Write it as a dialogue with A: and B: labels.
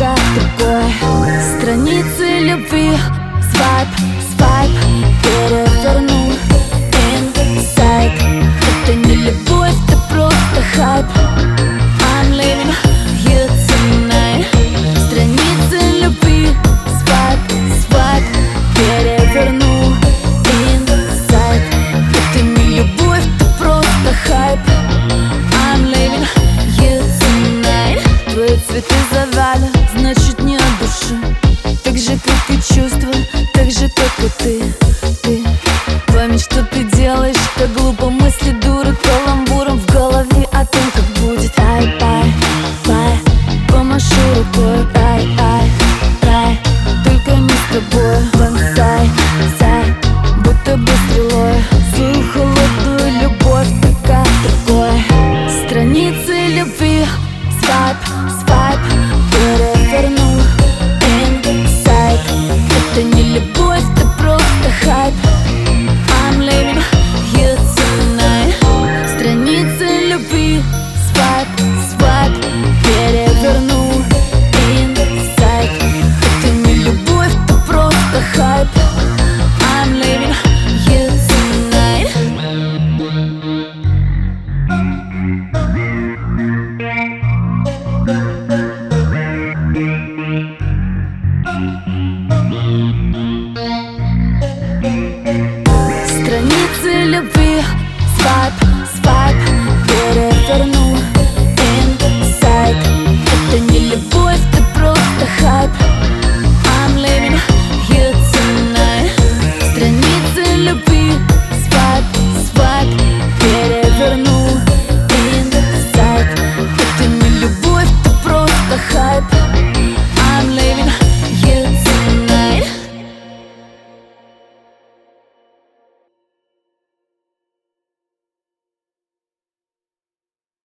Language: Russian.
A: только другой. Страницы любви Свайп, свайп. Переверну инсайт. Это не любовь, это просто хайп. I'm leaving you tonight. Страницы любви Свайп, свайп. Переверну инсайт. Это не любовь, это просто хайп. I'm leaving you tonight. Твои цветы как же только ты, ты. Память, что ты делаешь, что глупо. Мысли дуры Каламбуром в голове о том, как будет. Ай, пай, пай, помашу рукой. Ай, ай, рай, только не с тобой. Бонсай, сай, будто бы стрелой. Зую холодную любовь, такая такой Страницы любви, свайп, свайп. Любви Свайп, свайп Переверну инсайд